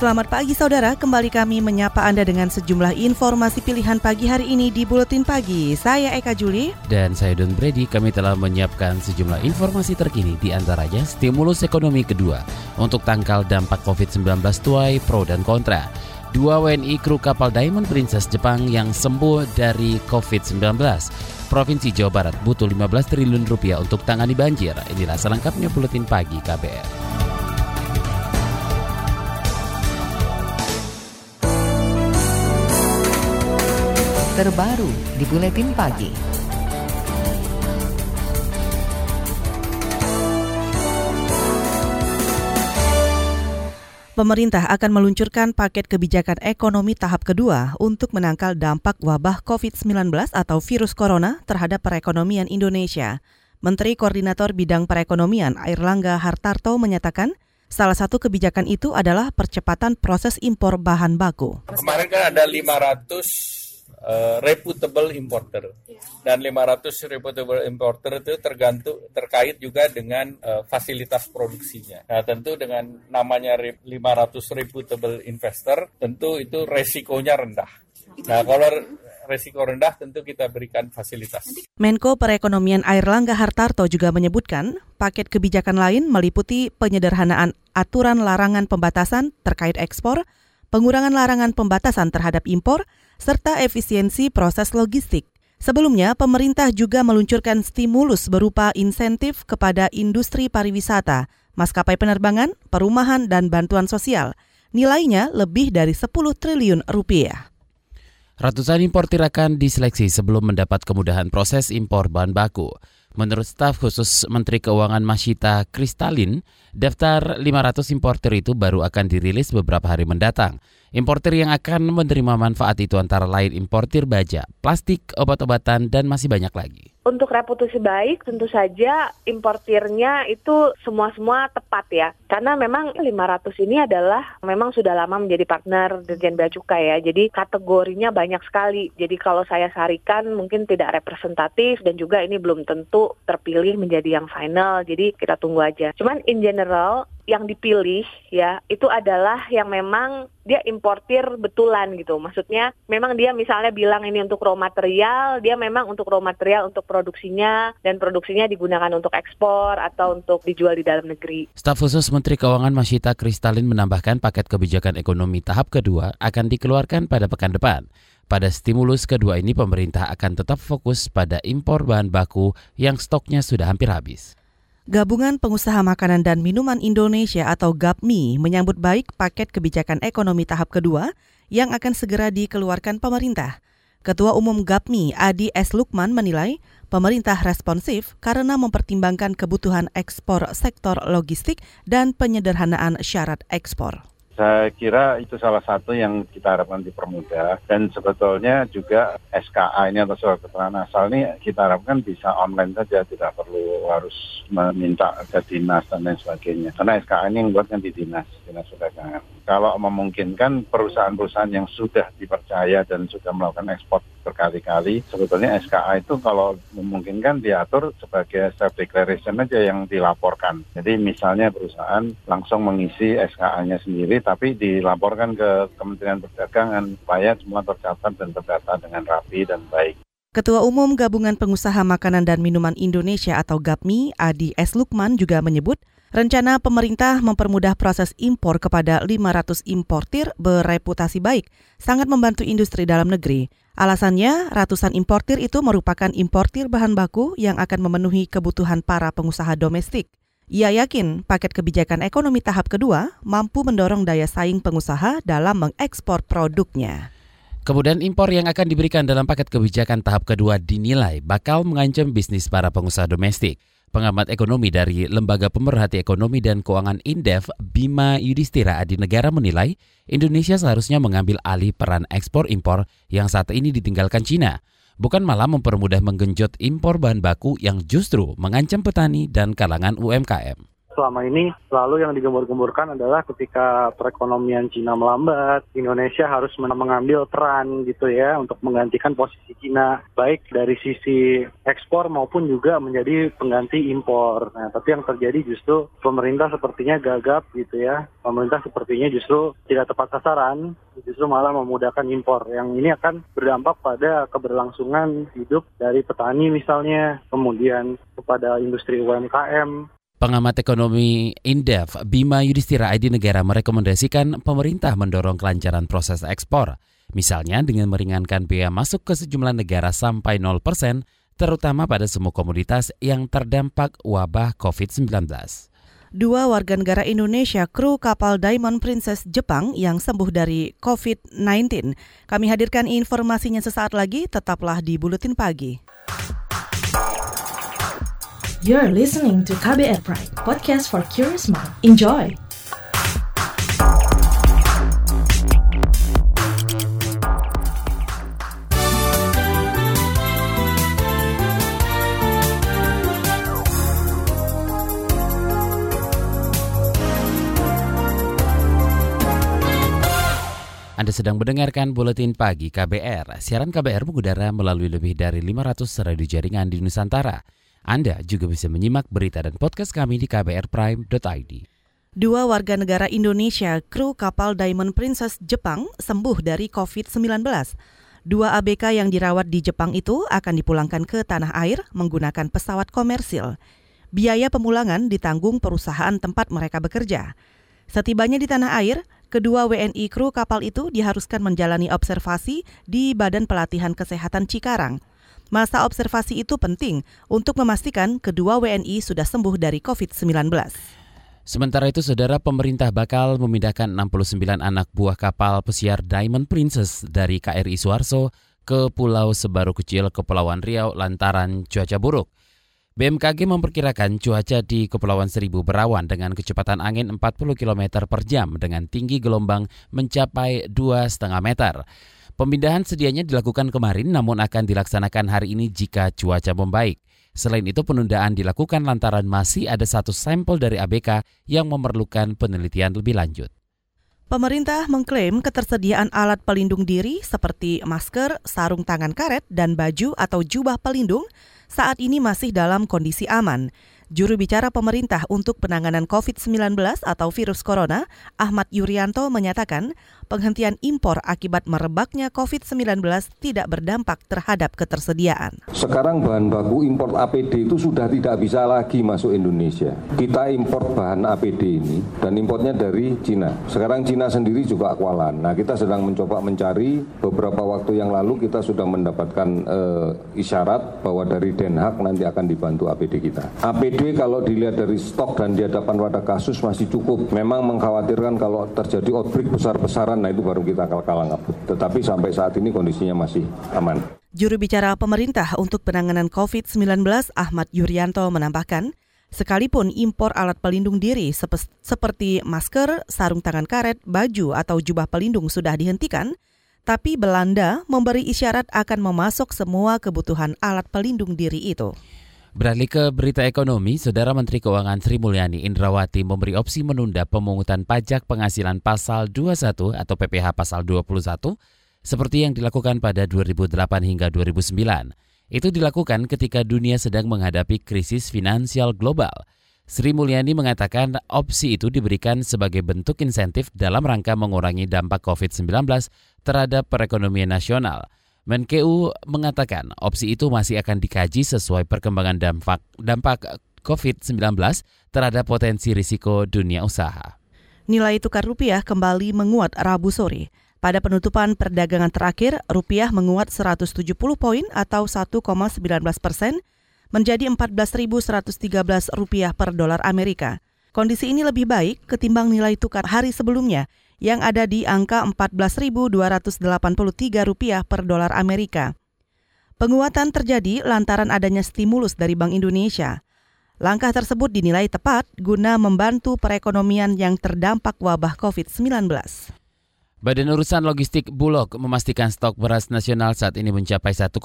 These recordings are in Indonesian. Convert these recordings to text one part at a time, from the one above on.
Selamat pagi saudara, kembali kami menyapa Anda dengan sejumlah informasi pilihan pagi hari ini di Buletin Pagi. Saya Eka Juli. Dan saya Don Brady, kami telah menyiapkan sejumlah informasi terkini di antaranya stimulus ekonomi kedua untuk tangkal dampak COVID-19 tuai pro dan kontra. Dua WNI kru kapal Diamond Princess Jepang yang sembuh dari COVID-19. Provinsi Jawa Barat butuh 15 triliun rupiah untuk tangani banjir. Inilah selengkapnya Buletin Pagi KBR. Terbaru di Buletin Pagi. Pemerintah akan meluncurkan paket kebijakan ekonomi tahap kedua untuk menangkal dampak wabah COVID-19 atau virus corona terhadap perekonomian Indonesia. Menteri Koordinator Bidang Perekonomian Airlangga Hartarto menyatakan, Salah satu kebijakan itu adalah percepatan proses impor bahan baku. Kemarin kan ada 500 uh, reputable importer. Yeah. Dan 500 reputable importer itu tergantung terkait juga dengan uh, fasilitas produksinya. Nah, tentu dengan namanya 500 reputable investor, tentu itu resikonya rendah. Nah, kalau resiko rendah tentu kita berikan fasilitas. Menko Perekonomian Airlangga Hartarto juga menyebutkan paket kebijakan lain meliputi penyederhanaan aturan larangan pembatasan terkait ekspor, pengurangan larangan pembatasan terhadap impor, serta efisiensi proses logistik. Sebelumnya, pemerintah juga meluncurkan stimulus berupa insentif kepada industri pariwisata, maskapai penerbangan, perumahan, dan bantuan sosial. Nilainya lebih dari 10 triliun rupiah. Ratusan importir akan diseleksi sebelum mendapat kemudahan proses impor bahan baku. Menurut staf khusus Menteri Keuangan Masyita Kristalin, daftar 500 importer itu baru akan dirilis beberapa hari mendatang. Importer yang akan menerima manfaat itu antara lain importir baja, plastik, obat-obatan, dan masih banyak lagi. Untuk reputasi baik, tentu saja importirnya itu semua-semua tepat ya. Karena memang 500 ini adalah memang sudah lama menjadi partner Dirjen Bea Cukai ya. Jadi kategorinya banyak sekali. Jadi kalau saya sarikan mungkin tidak representatif dan juga ini belum tentu terpilih menjadi yang final. Jadi kita tunggu aja. Cuman in general yang dipilih ya itu adalah yang memang dia importir betulan gitu. Maksudnya memang dia misalnya bilang ini untuk raw material, dia memang untuk raw material untuk produksinya dan produksinya digunakan untuk ekspor atau untuk dijual di dalam negeri. Staf khusus Menteri Keuangan Masyita Kristalin menambahkan paket kebijakan ekonomi tahap kedua akan dikeluarkan pada pekan depan. Pada stimulus kedua ini pemerintah akan tetap fokus pada impor bahan baku yang stoknya sudah hampir habis. Gabungan Pengusaha Makanan dan Minuman Indonesia atau GAPMI menyambut baik paket kebijakan ekonomi tahap kedua yang akan segera dikeluarkan pemerintah. Ketua Umum GAPMI Adi S. Lukman menilai pemerintah responsif karena mempertimbangkan kebutuhan ekspor sektor logistik dan penyederhanaan syarat ekspor. Saya kira itu salah satu yang kita harapkan dipermudah dan sebetulnya juga SKA ini atau surat keterangan asal ini kita harapkan bisa online saja tidak perlu harus meminta ke dinas dan lain sebagainya karena SKA ini yang buatnya di dinas dinas perdagangan. Kalau memungkinkan perusahaan-perusahaan yang sudah dipercaya dan sudah melakukan ekspor berkali-kali sebetulnya SKA itu kalau memungkinkan diatur sebagai self declaration aja yang dilaporkan. Jadi misalnya perusahaan langsung mengisi SKA-nya sendiri tapi dilaporkan ke Kementerian Perdagangan supaya semua tercatat dan terdata dengan rapi dan baik. Ketua Umum Gabungan Pengusaha Makanan dan Minuman Indonesia atau GAPMI, Adi S. Lukman juga menyebut rencana pemerintah mempermudah proses impor kepada 500 importir bereputasi baik sangat membantu industri dalam negeri. Alasannya, ratusan importir itu merupakan importir bahan baku yang akan memenuhi kebutuhan para pengusaha domestik. Ia yakin paket kebijakan ekonomi tahap kedua mampu mendorong daya saing pengusaha dalam mengekspor produknya. Kemudian impor yang akan diberikan dalam paket kebijakan tahap kedua dinilai bakal mengancam bisnis para pengusaha domestik. Pengamat ekonomi dari Lembaga Pemerhati Ekonomi dan Keuangan Indef, Bima Yudhistira Adi Negara menilai Indonesia seharusnya mengambil alih peran ekspor impor yang saat ini ditinggalkan Cina bukan malah mempermudah menggenjot impor bahan baku yang justru mengancam petani dan kalangan UMKM selama ini selalu yang digembur-gemburkan adalah ketika perekonomian Cina melambat, Indonesia harus mengambil peran gitu ya untuk menggantikan posisi Cina baik dari sisi ekspor maupun juga menjadi pengganti impor. Nah, tapi yang terjadi justru pemerintah sepertinya gagap gitu ya. Pemerintah sepertinya justru tidak tepat sasaran, justru malah memudahkan impor. Yang ini akan berdampak pada keberlangsungan hidup dari petani misalnya, kemudian kepada industri UMKM, Pengamat ekonomi Indef, Bima Yudhistira ID Negara merekomendasikan pemerintah mendorong kelancaran proses ekspor, misalnya dengan meringankan biaya masuk ke sejumlah negara sampai 0%, terutama pada semua komoditas yang terdampak wabah COVID-19 dua warga negara Indonesia kru kapal Diamond Princess Jepang yang sembuh dari COVID-19. Kami hadirkan informasinya sesaat lagi, tetaplah di Buletin Pagi. You're listening to KBR Pride, podcast for curious mind. Enjoy! Anda sedang mendengarkan Buletin Pagi KBR. Siaran KBR mengudara melalui lebih dari 500 radio jaringan di Nusantara. Anda juga bisa menyimak berita dan podcast kami di kbrprime.id. Dua warga negara Indonesia, kru kapal Diamond Princess Jepang, sembuh dari COVID-19. Dua ABK yang dirawat di Jepang itu akan dipulangkan ke tanah air menggunakan pesawat komersil. Biaya pemulangan ditanggung perusahaan tempat mereka bekerja. Setibanya di tanah air, kedua WNI kru kapal itu diharuskan menjalani observasi di Badan Pelatihan Kesehatan Cikarang. Masa observasi itu penting untuk memastikan kedua WNI sudah sembuh dari COVID-19. Sementara itu, saudara pemerintah bakal memindahkan 69 anak buah kapal pesiar Diamond Princess dari KRI Suarso ke Pulau Sebaru Kecil, Kepulauan Riau lantaran cuaca buruk. BMKG memperkirakan cuaca di Kepulauan Seribu berawan dengan kecepatan angin 40 km per jam dengan tinggi gelombang mencapai 2,5 meter. Pemindahan sedianya dilakukan kemarin namun akan dilaksanakan hari ini jika cuaca membaik. Selain itu penundaan dilakukan lantaran masih ada satu sampel dari ABK yang memerlukan penelitian lebih lanjut. Pemerintah mengklaim ketersediaan alat pelindung diri seperti masker, sarung tangan karet, dan baju atau jubah pelindung saat ini masih dalam kondisi aman. Juru bicara pemerintah untuk penanganan COVID-19 atau virus corona, Ahmad Yuryanto menyatakan penghentian impor akibat merebaknya COVID-19 tidak berdampak terhadap ketersediaan. Sekarang bahan baku impor APD itu sudah tidak bisa lagi masuk Indonesia. Kita impor bahan APD ini dan importnya dari Cina. Sekarang Cina sendiri juga kualan. Nah kita sedang mencoba mencari beberapa waktu yang lalu kita sudah mendapatkan uh, isyarat bahwa dari Den Haag nanti akan dibantu APD kita. APD kalau dilihat dari stok dan di hadapan pada kasus masih cukup. Memang mengkhawatirkan kalau terjadi outbreak besar-besaran nah itu baru kita kalah ngabut. Tetapi sampai saat ini kondisinya masih aman. Juru bicara pemerintah untuk penanganan COVID-19 Ahmad Yuryanto menambahkan, sekalipun impor alat pelindung diri seperti masker, sarung tangan karet, baju atau jubah pelindung sudah dihentikan, tapi Belanda memberi isyarat akan memasok semua kebutuhan alat pelindung diri itu. Beralih ke berita ekonomi, Saudara Menteri Keuangan Sri Mulyani Indrawati memberi opsi menunda pemungutan pajak penghasilan pasal 21 atau PPh pasal 21 seperti yang dilakukan pada 2008 hingga 2009. Itu dilakukan ketika dunia sedang menghadapi krisis finansial global. Sri Mulyani mengatakan opsi itu diberikan sebagai bentuk insentif dalam rangka mengurangi dampak COVID-19 terhadap perekonomian nasional – Menkeu mengatakan opsi itu masih akan dikaji sesuai perkembangan dampak dampak COVID-19 terhadap potensi risiko dunia usaha. Nilai tukar rupiah kembali menguat Rabu sore. Pada penutupan perdagangan terakhir, rupiah menguat 170 poin atau 1,19 persen menjadi 14.113 rupiah per dolar Amerika. Kondisi ini lebih baik ketimbang nilai tukar hari sebelumnya yang ada di angka 14.283 rupiah per dolar Amerika. Penguatan terjadi lantaran adanya stimulus dari Bank Indonesia. Langkah tersebut dinilai tepat guna membantu perekonomian yang terdampak wabah COVID-19. Badan Urusan Logistik Bulog memastikan stok beras nasional saat ini mencapai 1,6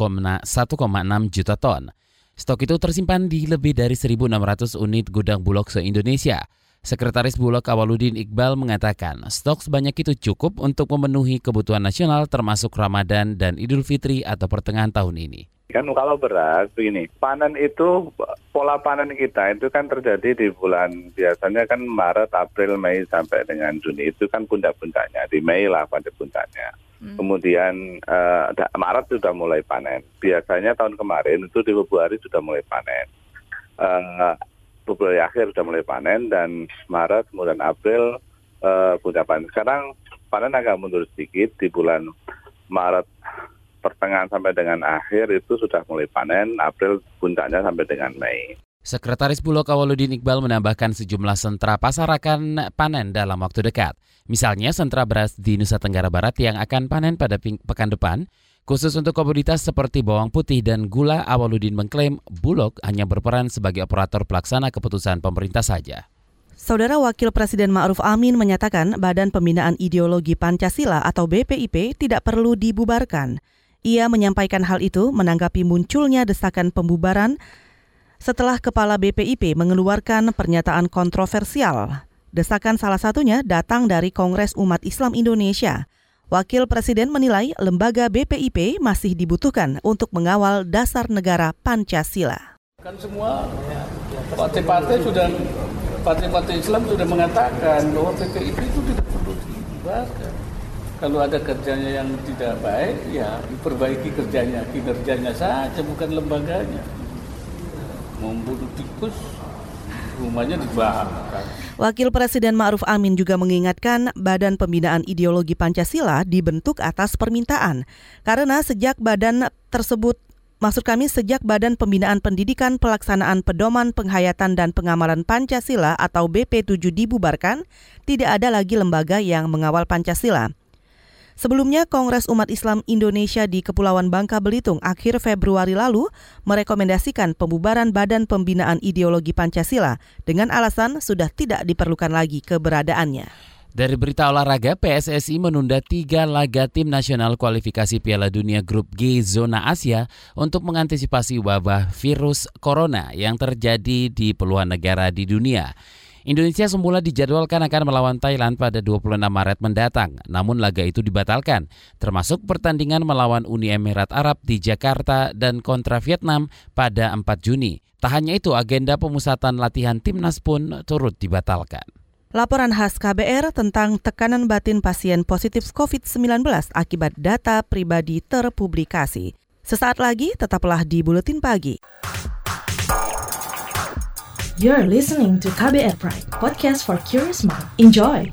juta ton. Stok itu tersimpan di lebih dari 1.600 unit gudang Bulog se-Indonesia. Sekretaris Bulog Awaludin Iqbal mengatakan stok sebanyak itu cukup untuk memenuhi kebutuhan nasional termasuk Ramadan dan Idul Fitri atau pertengahan tahun ini. Kan kalau beras begini, panen itu pola panen kita itu kan terjadi di bulan biasanya kan Maret, April, Mei sampai dengan Juni itu kan puncak-puncaknya di Mei lah pada puncaknya. Hmm. Kemudian uh, Maret sudah mulai panen. Biasanya tahun kemarin itu di Februari sudah mulai panen. Uh, Februari akhir sudah mulai panen dan Maret kemudian April uh, panen. Sekarang panen agak mundur sedikit di bulan Maret pertengahan sampai dengan akhir itu sudah mulai panen, April puncaknya sampai dengan Mei. Sekretaris Bulog Awaludin Iqbal menambahkan sejumlah sentra pasar akan panen dalam waktu dekat. Misalnya sentra beras di Nusa Tenggara Barat yang akan panen pada pekan depan. Khusus untuk komoditas seperti bawang putih dan gula, Awaludin mengklaim Bulog hanya berperan sebagai operator pelaksana keputusan pemerintah saja. Saudara Wakil Presiden Ma'ruf Amin menyatakan Badan Pembinaan Ideologi Pancasila atau BPIP tidak perlu dibubarkan. Ia menyampaikan hal itu menanggapi munculnya desakan pembubaran setelah Kepala BPIP mengeluarkan pernyataan kontroversial. Desakan salah satunya datang dari Kongres Umat Islam Indonesia. Wakil Presiden menilai lembaga BPIP masih dibutuhkan untuk mengawal dasar negara Pancasila. Kan semua partai-partai sudah partai-partai Islam sudah mengatakan bahwa BPIP itu tidak perlu dibubarkan. Kalau ada kerjanya yang tidak baik, ya diperbaiki kerjanya, kinerjanya saja, bukan lembaganya membunuh tikus rumahnya dibakar. Wakil Presiden Ma'ruf Amin juga mengingatkan Badan Pembinaan Ideologi Pancasila dibentuk atas permintaan. Karena sejak badan tersebut Maksud kami sejak Badan Pembinaan Pendidikan Pelaksanaan Pedoman Penghayatan dan Pengamalan Pancasila atau BP7 dibubarkan, tidak ada lagi lembaga yang mengawal Pancasila. Sebelumnya, Kongres Umat Islam Indonesia di Kepulauan Bangka Belitung akhir Februari lalu merekomendasikan pembubaran Badan Pembinaan Ideologi Pancasila dengan alasan sudah tidak diperlukan lagi keberadaannya. Dari berita olahraga, PSSI menunda tiga laga tim nasional kualifikasi Piala Dunia Grup G Zona Asia untuk mengantisipasi wabah virus corona yang terjadi di puluhan negara di dunia. Indonesia semula dijadwalkan akan melawan Thailand pada 26 Maret mendatang, namun laga itu dibatalkan, termasuk pertandingan melawan Uni Emirat Arab di Jakarta dan kontra Vietnam pada 4 Juni. Tak hanya itu, agenda pemusatan latihan timnas pun turut dibatalkan. Laporan khas KBR tentang tekanan batin pasien positif COVID-19 akibat data pribadi terpublikasi. Sesaat lagi, tetaplah di Buletin Pagi. You're listening to KBR Pride, podcast for curious mind. Enjoy!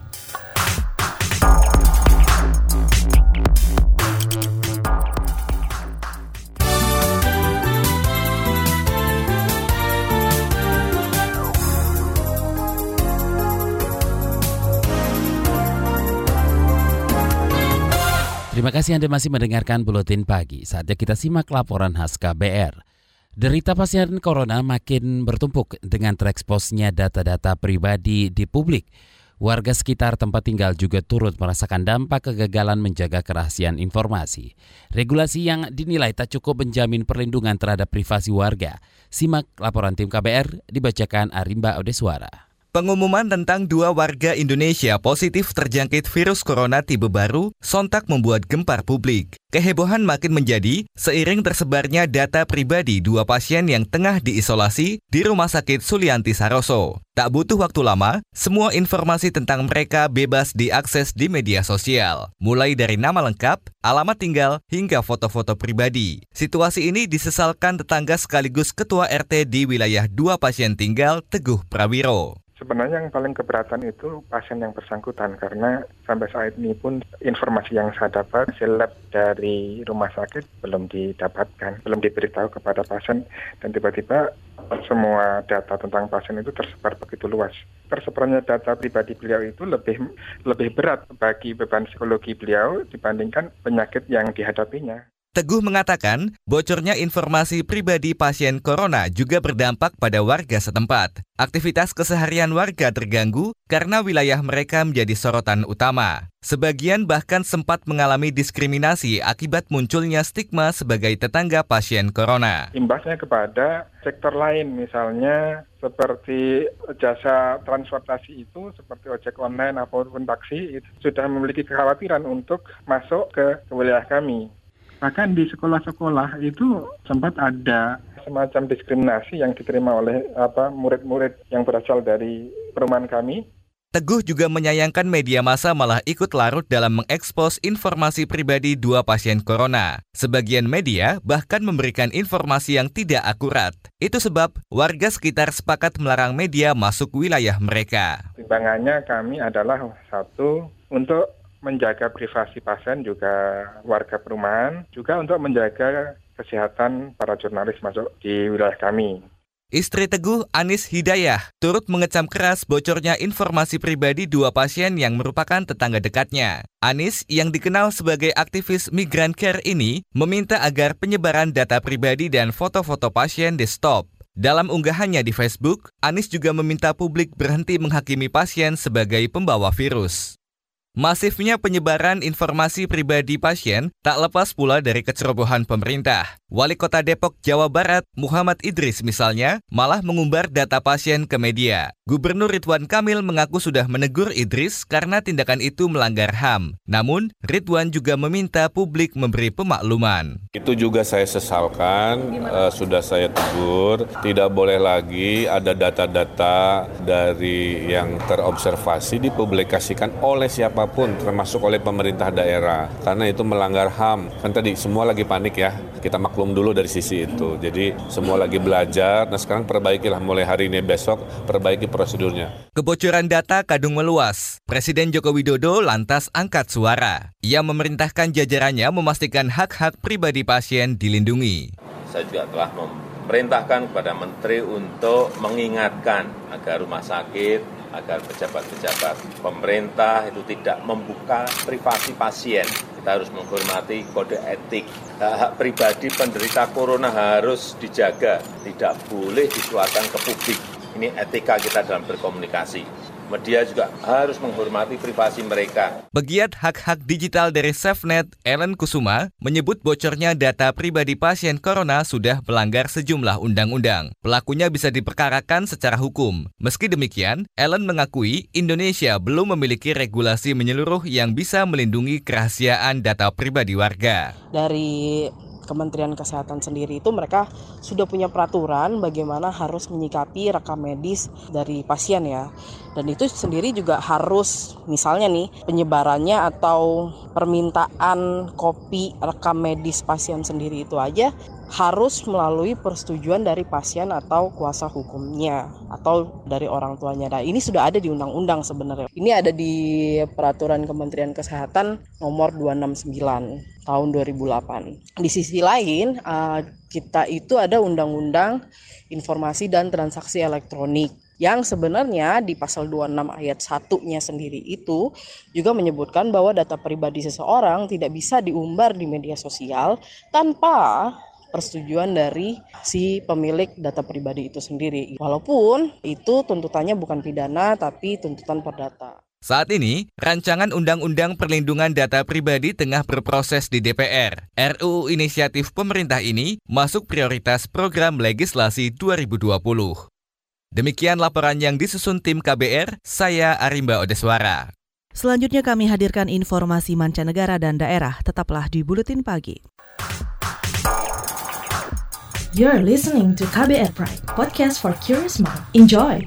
Terima kasih Anda masih mendengarkan Buletin Pagi. Saatnya kita simak laporan khas KBR. Derita pasien corona makin bertumpuk dengan tereksposnya data-data pribadi di publik. Warga sekitar tempat tinggal juga turut merasakan dampak kegagalan menjaga kerahasiaan informasi. Regulasi yang dinilai tak cukup menjamin perlindungan terhadap privasi warga. Simak laporan tim KBR dibacakan Arimba Odeswara. Pengumuman tentang dua warga Indonesia positif terjangkit virus corona tipe baru sontak membuat gempar publik. Kehebohan makin menjadi seiring tersebarnya data pribadi dua pasien yang tengah diisolasi di Rumah Sakit Sulianti Saroso. Tak butuh waktu lama, semua informasi tentang mereka bebas diakses di media sosial, mulai dari nama lengkap, alamat tinggal, hingga foto-foto pribadi. Situasi ini disesalkan tetangga sekaligus ketua RT di wilayah dua pasien tinggal, Teguh Prawiro. Sebenarnya yang paling keberatan itu pasien yang bersangkutan karena sampai saat ini pun informasi yang saya dapat hasil dari rumah sakit belum didapatkan, belum diberitahu kepada pasien dan tiba-tiba semua data tentang pasien itu tersebar begitu luas. Tersebarnya data pribadi beliau itu lebih lebih berat bagi beban psikologi beliau dibandingkan penyakit yang dihadapinya. Teguh mengatakan, bocornya informasi pribadi pasien corona juga berdampak pada warga setempat. Aktivitas keseharian warga terganggu karena wilayah mereka menjadi sorotan utama. Sebagian bahkan sempat mengalami diskriminasi akibat munculnya stigma sebagai tetangga pasien corona. Imbasnya kepada sektor lain, misalnya seperti jasa transportasi itu, seperti ojek online ataupun taksi, itu sudah memiliki kekhawatiran untuk masuk ke wilayah kami. Bahkan di sekolah-sekolah itu sempat ada semacam diskriminasi yang diterima oleh apa murid-murid yang berasal dari perumahan kami. Teguh juga menyayangkan media massa malah ikut larut dalam mengekspos informasi pribadi dua pasien corona. Sebagian media bahkan memberikan informasi yang tidak akurat. Itu sebab warga sekitar sepakat melarang media masuk wilayah mereka. Timbangannya kami adalah satu untuk menjaga privasi pasien juga warga perumahan, juga untuk menjaga kesehatan para jurnalis masuk di wilayah kami. Istri Teguh, Anis Hidayah, turut mengecam keras bocornya informasi pribadi dua pasien yang merupakan tetangga dekatnya. Anis, yang dikenal sebagai aktivis migran care ini, meminta agar penyebaran data pribadi dan foto-foto pasien di stop. Dalam unggahannya di Facebook, Anis juga meminta publik berhenti menghakimi pasien sebagai pembawa virus. Masifnya penyebaran informasi pribadi pasien tak lepas pula dari kecerobohan pemerintah. Wali Kota Depok, Jawa Barat, Muhammad Idris misalnya, malah mengumbar data pasien ke media. Gubernur Ridwan Kamil mengaku sudah menegur Idris karena tindakan itu melanggar HAM. Namun, Ridwan juga meminta publik memberi pemakluman. Itu juga saya sesalkan, uh, sudah saya tegur, tidak boleh lagi ada data-data dari yang terobservasi dipublikasikan oleh siapa siapa pun termasuk oleh pemerintah daerah karena itu melanggar HAM kan tadi semua lagi panik ya kita maklum dulu dari sisi itu. Jadi semua lagi belajar. Nah sekarang perbaikilah. Mulai hari ini besok perbaiki prosedurnya. Kebocoran data kadung meluas. Presiden Joko Widodo lantas angkat suara. Ia memerintahkan jajarannya memastikan hak-hak pribadi pasien dilindungi. Saya juga telah memerintahkan kepada menteri untuk mengingatkan agar rumah sakit agar pejabat-pejabat pemerintah itu tidak membuka privasi pasien. Kita harus menghormati kode etik. Hak-hak pribadi penderita corona harus dijaga, tidak boleh dikeluarkan ke publik. Ini etika kita dalam berkomunikasi media juga harus menghormati privasi mereka. Pegiat hak-hak digital dari SafeNet, Ellen Kusuma, menyebut bocornya data pribadi pasien corona sudah melanggar sejumlah undang-undang. Pelakunya bisa diperkarakan secara hukum. Meski demikian, Ellen mengakui Indonesia belum memiliki regulasi menyeluruh yang bisa melindungi kerahasiaan data pribadi warga. Dari Kementerian Kesehatan sendiri itu mereka sudah punya peraturan bagaimana harus menyikapi rekam medis dari pasien ya. Dan itu sendiri juga harus misalnya nih penyebarannya atau permintaan kopi rekam medis pasien sendiri itu aja harus melalui persetujuan dari pasien atau kuasa hukumnya atau dari orang tuanya. Nah, ini sudah ada di undang-undang sebenarnya. Ini ada di peraturan Kementerian Kesehatan nomor 269 tahun 2008. Di sisi lain, uh, kita itu ada undang-undang informasi dan transaksi elektronik yang sebenarnya di pasal 26 ayat 1-nya sendiri itu juga menyebutkan bahwa data pribadi seseorang tidak bisa diumbar di media sosial tanpa persetujuan dari si pemilik data pribadi itu sendiri. Walaupun itu tuntutannya bukan pidana tapi tuntutan perdata. Saat ini, rancangan Undang-Undang Perlindungan Data Pribadi tengah berproses di DPR. RUU inisiatif pemerintah ini masuk prioritas program legislasi 2020. Demikian laporan yang disusun tim KBR, saya Arimba Odeswara. Selanjutnya kami hadirkan informasi mancanegara dan daerah. Tetaplah di Buletin Pagi. You're listening to KBR Pride, podcast for curious mind. Enjoy!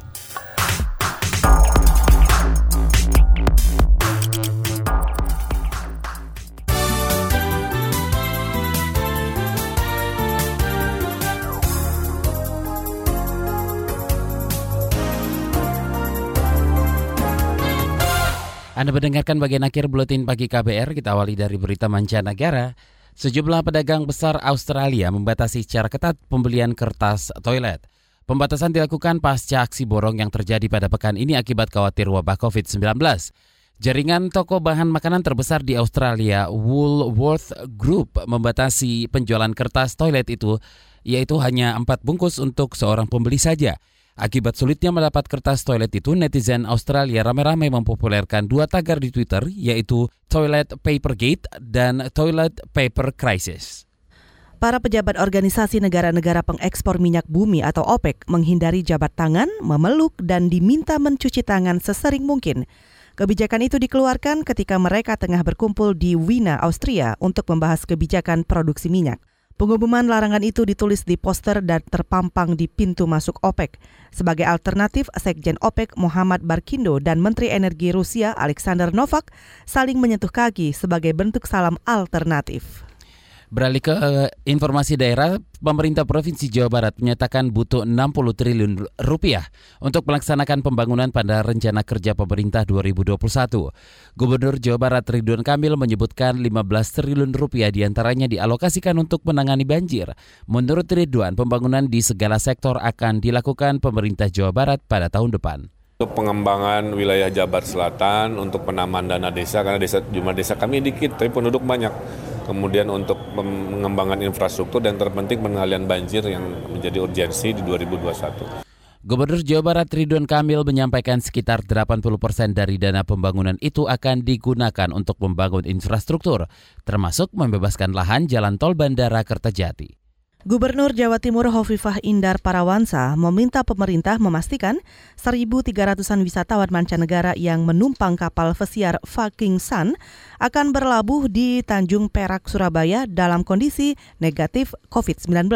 Anda mendengarkan bagian akhir buletin pagi KBR, kita awali dari berita mancanegara. Sejumlah pedagang besar Australia membatasi secara ketat pembelian kertas toilet. Pembatasan dilakukan pasca aksi borong yang terjadi pada pekan ini akibat khawatir wabah COVID-19. Jaringan toko bahan makanan terbesar di Australia, Woolworth Group, membatasi penjualan kertas toilet itu, yaitu hanya empat bungkus untuk seorang pembeli saja. Akibat sulitnya mendapat kertas toilet itu, netizen Australia ramai-ramai mempopulerkan dua tagar di Twitter, yaitu Toilet Paper Gate dan Toilet Paper Crisis. Para pejabat organisasi negara-negara pengekspor minyak bumi atau OPEC menghindari jabat tangan, memeluk, dan diminta mencuci tangan sesering mungkin. Kebijakan itu dikeluarkan ketika mereka tengah berkumpul di Wina, Austria untuk membahas kebijakan produksi minyak. Pengumuman larangan itu ditulis di poster dan terpampang di pintu masuk OPEC. Sebagai alternatif, Sekjen OPEC Muhammad Barkindo dan Menteri Energi Rusia Alexander Novak saling menyentuh kaki sebagai bentuk salam alternatif. Beralih ke uh, informasi daerah, pemerintah Provinsi Jawa Barat menyatakan butuh 60 triliun rupiah untuk melaksanakan pembangunan pada rencana kerja pemerintah 2021. Gubernur Jawa Barat Ridwan Kamil menyebutkan 15 triliun rupiah di antaranya dialokasikan untuk menangani banjir. Menurut Ridwan, pembangunan di segala sektor akan dilakukan pemerintah Jawa Barat pada tahun depan. Untuk pengembangan wilayah Jabar Selatan, untuk penambahan dana desa, karena desa, jumlah desa kami dikit, tapi penduduk banyak kemudian untuk pengembangan infrastruktur dan terpenting pengalian banjir yang menjadi urgensi di 2021. Gubernur Jawa Barat Ridwan Kamil menyampaikan sekitar 80 persen dari dana pembangunan itu akan digunakan untuk membangun infrastruktur, termasuk membebaskan lahan jalan tol Bandara Kertajati. Gubernur Jawa Timur Hovifah Indar Parawansa meminta pemerintah memastikan 1.300-an wisatawan mancanegara yang menumpang kapal pesiar Viking Sun akan berlabuh di Tanjung Perak, Surabaya dalam kondisi negatif COVID-19.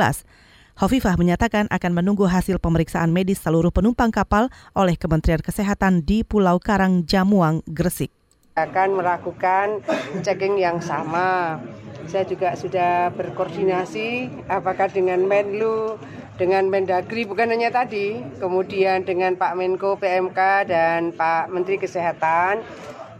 Hovifah menyatakan akan menunggu hasil pemeriksaan medis seluruh penumpang kapal oleh Kementerian Kesehatan di Pulau Karang, Jamuang, Gresik. Akan melakukan checking yang sama. Saya juga sudah berkoordinasi apakah dengan Menlu, dengan Mendagri bukan hanya tadi, kemudian dengan Pak Menko PMK dan Pak Menteri Kesehatan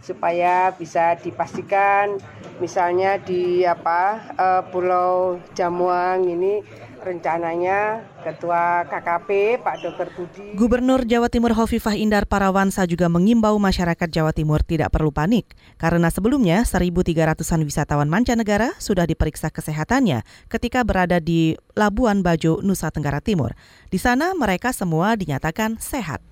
supaya bisa dipastikan misalnya di apa uh, Pulau Jamuang ini rencananya Ketua KKP Pak Dr. Budi. Gubernur Jawa Timur Hovifah Indar Parawansa juga mengimbau masyarakat Jawa Timur tidak perlu panik karena sebelumnya 1.300-an wisatawan mancanegara sudah diperiksa kesehatannya ketika berada di Labuan Bajo, Nusa Tenggara Timur. Di sana mereka semua dinyatakan sehat.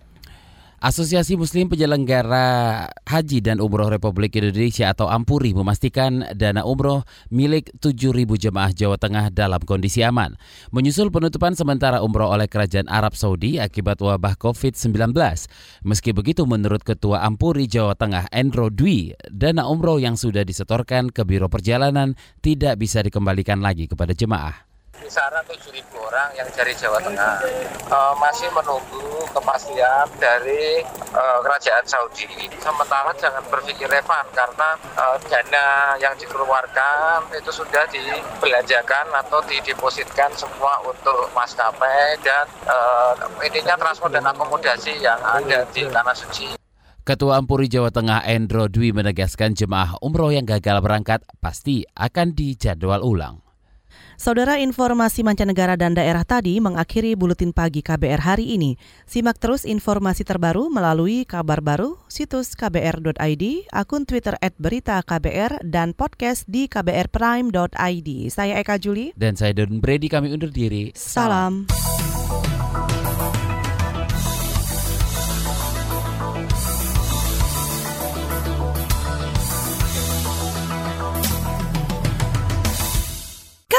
Asosiasi Muslim Penyelenggara Haji dan Umroh Republik Indonesia atau Ampuri memastikan dana umroh milik 7.000 jemaah Jawa Tengah dalam kondisi aman. Menyusul penutupan sementara umroh oleh Kerajaan Arab Saudi akibat wabah COVID-19. Meski begitu, menurut Ketua Ampuri Jawa Tengah Endro Dwi, dana umroh yang sudah disetorkan ke Biro Perjalanan tidak bisa dikembalikan lagi kepada jemaah kisaran 7.000 orang yang dari Jawa Tengah uh, masih menunggu kepastian dari uh, kerajaan Saudi. Sementara jangan berpikir refund karena uh, dana yang dikeluarkan itu sudah dibelanjakan atau didepositkan semua untuk maskapai dan uh, intinya transport dan akomodasi yang ada di Tanah Suci. Ketua Ampuri Jawa Tengah Endro Dwi menegaskan jemaah umroh yang gagal berangkat pasti akan dijadwal ulang. Saudara informasi mancanegara dan daerah tadi mengakhiri buletin pagi KBR hari ini. Simak terus informasi terbaru melalui kabar baru, situs kbr.id, akun Twitter at berita KBR, dan podcast di kbrprime.id. Saya Eka Juli. Dan saya Don Brady, kami undur diri. Salam.